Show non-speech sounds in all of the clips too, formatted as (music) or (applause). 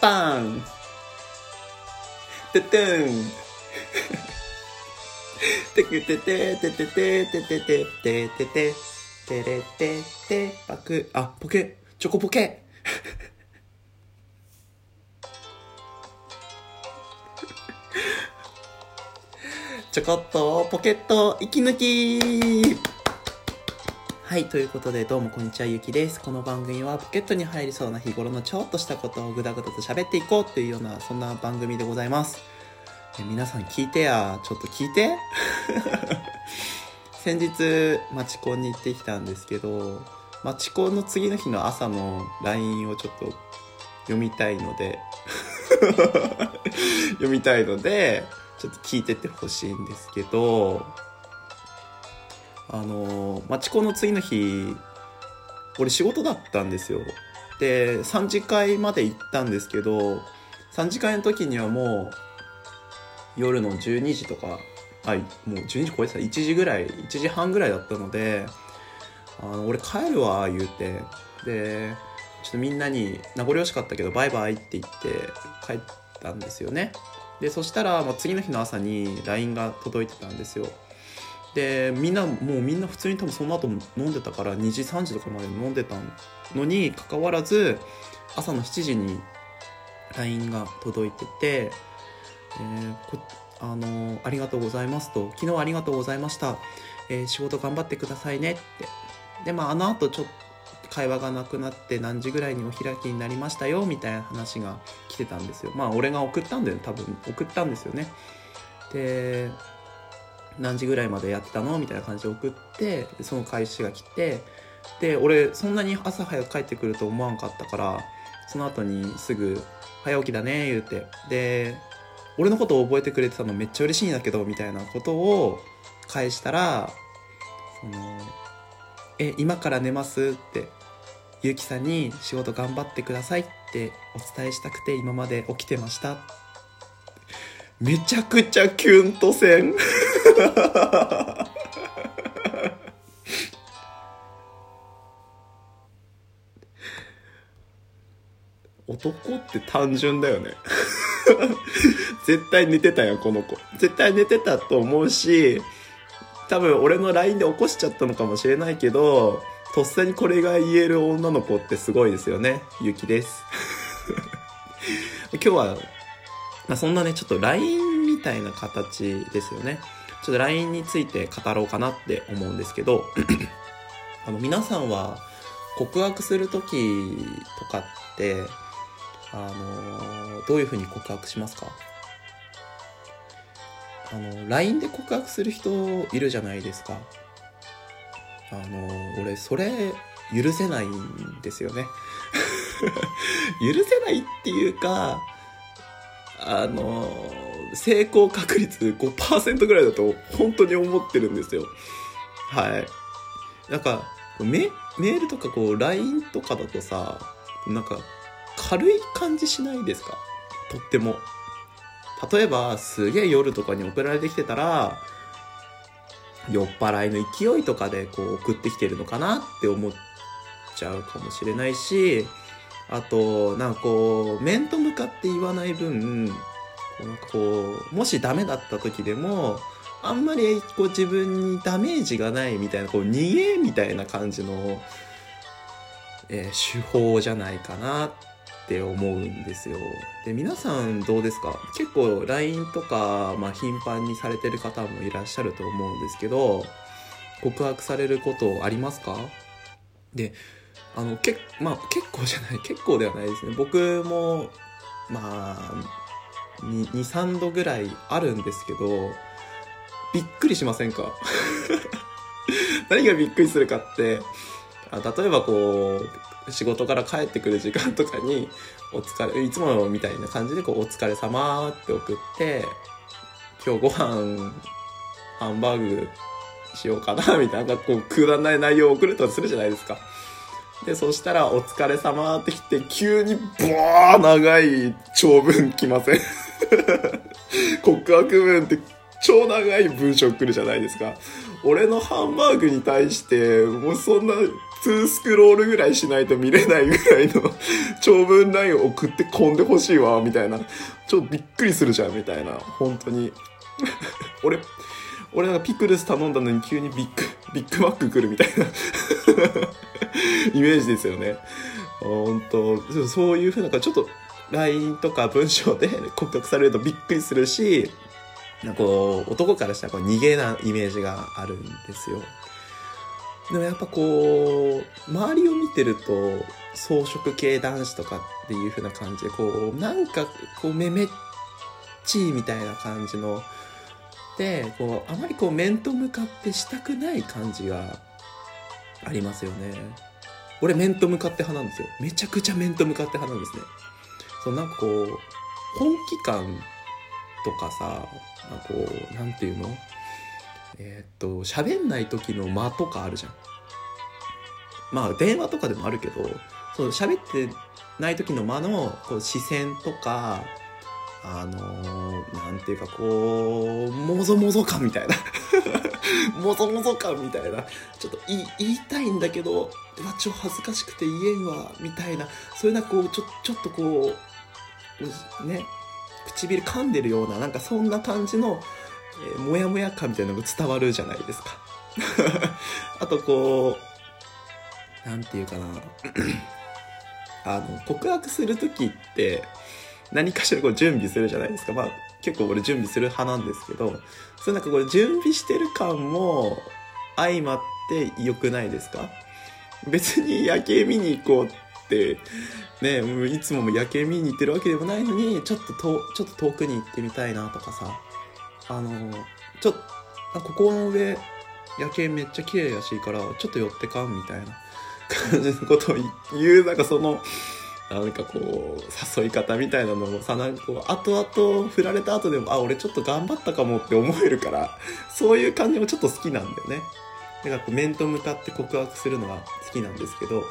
パン。トゥトゥン。テクテテテテテテテテテテテテ。レテテパク。あポケ。チョコポケ。ちょこっとポケット息抜き。はい、ということでどうもこんにちは、ゆきです。この番組はポケットに入りそうな日頃のちょっとしたことをぐだぐだと喋っていこうっていうような、そんな番組でございます。え皆さん聞いてや、ちょっと聞いて (laughs) 先日、マチコンに行ってきたんですけど、マチコンの次の日の朝の LINE をちょっと読みたいので (laughs) 読みたいので、ちょっと聞いてってほしいんですけど、あの、マチコンの次の日、俺仕事だったんですよ。で、3次会まで行ったんですけど、3次会の時にはもう、夜の12時とか、あ、もう12時超えてた、1時ぐらい、1時半ぐらいだったので、あの、俺帰るわ、言うて。で、ちょっとみんなに名残惜しかったけど、バイバイって言って帰ったんですよね。で、そしたら、まあ、次の日の朝に LINE が届いてたんですよ。でみんなもうみんな普通に多分その後も飲んでたから2時3時とかまで飲んでたのにかかわらず朝の7時に LINE が届いてて「えー、あのありがとうございます」と「昨日ありがとうございました、えー、仕事頑張ってくださいね」って。でまああの後ちょっと会話がなくなって何時ぐらいにお開きになりましたよみたいな話が来てたんですよ。まあ俺が送ったんだよ多分。送ったんですよね。で何時ぐらいまでやってたの？みたいな感じで送ってその返しが来てで俺そんなに朝早く帰ってくると思わんかったからその後にすぐ「早起きだね」言うて。で俺のことを覚えてくれてたのめっちゃ嬉しいんだけどみたいなことを返したら「そのえ今から寝ます?」ってゆうきさんに仕事頑張ってくださいってお伝えしたくて今まで起きてました。めちゃくちゃキュンとせん。(laughs) 男って単純だよね。(laughs) 絶対寝てたよこの子。絶対寝てたと思うし多分俺の LINE で起こしちゃったのかもしれないけどとっさにこれが言える女の子ってすごいですよね。ゆきです。(laughs) 今日は、まあ、そんなねちょっと LINE みたいな形ですよね。ちょっと LINE について語ろうかなって思うんですけど (clears throat) あの皆さんは告白する時とかってあのどういうふうに告白しますか？あの LINE で告白する人いるじゃないですか。あの俺それ許せないんですよね。(laughs) 許せないっていうかあの成功確率5%ぐらいだと本当に思ってるんですよ。はい。なんかメメールとかこう LINE とかだとさなんか軽い感じしないですか？とっても。例えばすげえ夜とかに送られてきてたら酔っ払いの勢いとかでこう送ってきてるのかなって思っちゃうかもしれないしあとなんかこう面と向かって言わない分なんかこうもしダメだった時でもあんまりこう自分にダメージがないみたいなこう逃げみたいな感じの、えー、手法じゃないかなって思うんですよ。で皆さんどうですか？結構 LINE とか、まあ、頻繁にされてる方もいらっしゃると思うんですけど告白されることありますか？であのけ、まあ、結構じゃない結構ではないですね。僕もまあ23度ぐらいあるんですけどびっくりしませんか？(laughs) 何がびっくりするかって例えばこう仕事から帰ってくる時間とかにお疲れいつものみたいな感じでこう「お疲れ様って送って「今日ご飯ハンバーグしようかな」(laughs) みたいなこうくだらない内容を送るとするじゃないですか。で、そしたら、お疲れ様って来て、急に、ブワー長い長文来ません？(laughs) 告白文って超長い文章来るじゃないですか。俺のハンバーグに対して、もうそんな2スクロールぐらいしないと見れないぐらいの長文ラインを送って込んでほしいわ、みたいな。ちょっとびっくりするじゃん、みたいな。本当に。俺、俺なんかピクルス頼んだのに急にビッグ、ビッグマック来るみたいなイメージですよね。本当そういうふうな、ちょっと LINE とか文章で (laughs) 告白されるとびっくりするし、なんかこう、男からしたらこう逃げのイメージがあるんですよ。でもやっぱこう、周りを見てると、草食系男子とかっていう風な感じで、こう、なんかこう、めめっちいみたいな感じの、で、こう、あまりこう、面と向かってしたくない感じがありますよね。俺面と向かって派なんですよ。めちゃくちゃ面と向かって派なんですね。そう、なんかこう、本気感とかさ、まあ、こう、なんていうの？えー、っと、喋んない時の間とかあるじゃん。まあ、電話とかでもあるけど、その喋ってない時の間のこう視線とか、あのー、なんていうかこう、もぞもぞ感みたいな。(laughs) もぞもぞ感みたいな。ちょっと言い言いたいんだけど、うわ、ちょ、恥ずかしくて言えんわ、みたいな。そういうな、こう、ちょ、ちょっとこう、ね、唇噛んでるような、なんかそんな感じの、えー、もやもや感みたいなのが伝わるじゃないですか。(laughs) あとこう、なんていうかな。(clears throat) あの、告白する時って、何かしらこう準備するじゃないですか。まあ、結構俺準備する派なんですけど、それなんかこれ準備してる感も相まって良くないですか？別に夜景見に行こうってねいつも夜景見に行ってるわけでもないのにちょっととちょっと遠くに行ってみたいなとかさあのちょっとここの上夜景めっちゃ綺麗らしいからちょっと寄ってかんみたいな (laughs) 感じのことを言うなんかそのなんかこう誘い方みたいなのもさなんかこう後々振られた後でもあ俺ちょっと頑張ったかもって思えるからそういう感じもちょっと好きなんだよね。だかこう面と向かって告白するのは好きなんですけど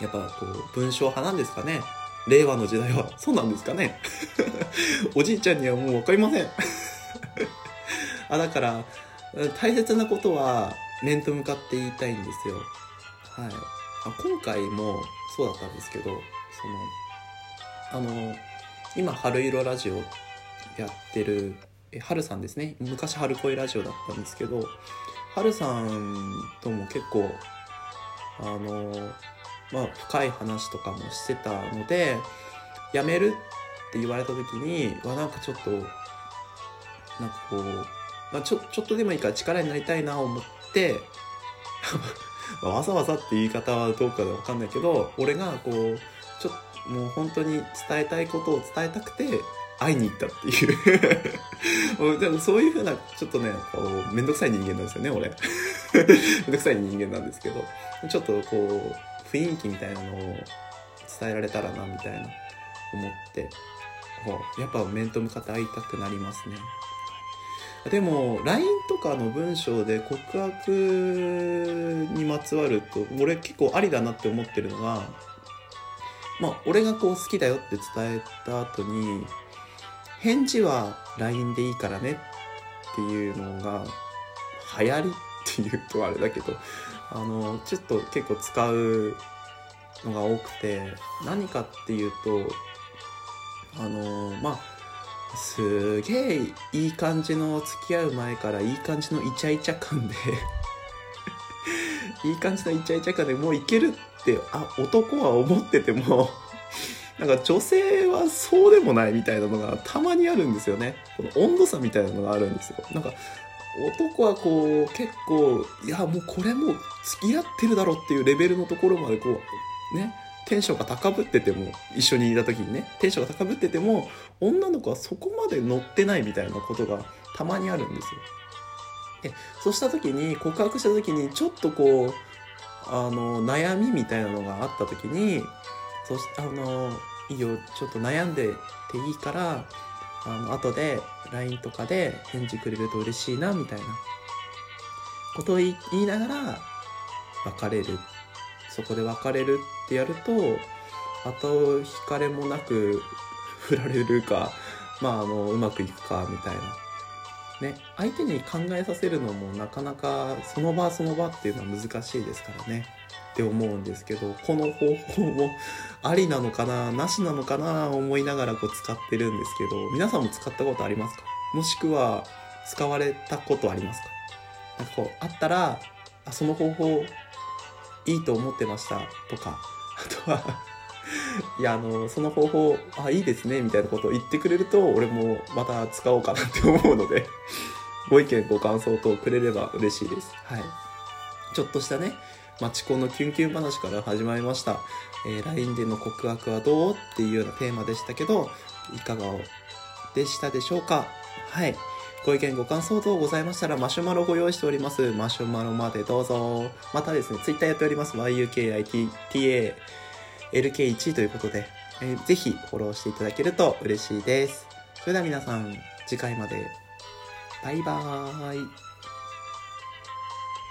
やっぱこう文章派なんですかね。令和の時代は。そうなんですかね。(laughs) おじいちゃんにはもう分かりません。(laughs) あだから大切なことは面と向かって言いたいんですよ。はい。あ今回もそうだったんですけどそのあの今春色ラジオやってるえ春さんですね。昔春恋ラジオだったんですけど春さんとも結構あのまあ、深い話とかもしてたので辞めるって言われた時にわなんかちょっとなんかこう、まあ、ちょちょっとでもいいから力になりたいなと思って (laughs) わざわざって言い方はどうかでわかんないけど俺がこうちょっともう本当に伝えたいことを伝えたくて会いに行ったっていう (laughs) でもそういうふうなちょっとねこうめんどくさい人間なんですよね俺。(laughs) めんどくさい人間なんですけど。ちょっとこう雰囲気みたいなのを伝えられたらなみたいな思ってやっぱ面と向かって会いたくなりますね。でも LINE とかの文章で告白にまつわると俺結構ありだなって思ってるのがまあ俺がこう好きだよって伝えた後に返事は LINE でいいからねっていうのが流行りっていうとあれだけどあのちょっと結構使うのが多くて何かっていうとあのまあすげえいい感じの付き合う前からいい感じのイチャイチャ感で (laughs) いい感じのイチャイチャ感でもういけるってあ男は思ってても (laughs) なんか女性はそうでもないみたいなのがたまにあるんですよね。この温度差みたいなのがあるんですよ。なんか男はこう結構いやもうこれも付き合ってるだろっていうレベルのところまでこうねテンションが高ぶってても一緒にいた時にねテンションが高ぶってても女の子はそこまで乗ってないみたいなことがたまにあるんですよ。でそうした時に告白した時にちょっとこうあの悩みみたいなのがあった時にそしあのいいよちょっと悩んでていいからあの後で LINE とかで返事くれると嬉しいなみたいな。ことを言いながら別れる。そこで別れるってやると後引かれもなく振られるかまああのうまくいくかみたいな。ね、相手に考えさせるのもなかなかその場その場っていうのは難しいですからね。って思うんですけどこの方法も (laughs) ありなのかななしなのかな思いながらこう使ってるんですけど皆さんも使ったことありますか？もしくは使われたことありますか？なんかこうあったらあその方法いいと思ってましたとかあとは (laughs) いやあのその方法あいいですねみたいなことを言ってくれると俺もまた使おうかなって思うので (laughs) ご意見ご感想等くれれば嬉しいです。はい。ちょっとしたねマチコのキュンキュン話から始まりました、えー LINE での告白はどうっていうようなテーマでしたけどいかがでしたでしょうか？はい。ご意見ご感想等ございましたらマシュマロご用意しております。マシュマロまでどうぞ。またですねツイッターやっております。Yukitta LK1 ということで、えーぜひフォローしていただけると嬉しいです。それでは皆さん次回まで。バイバーイ。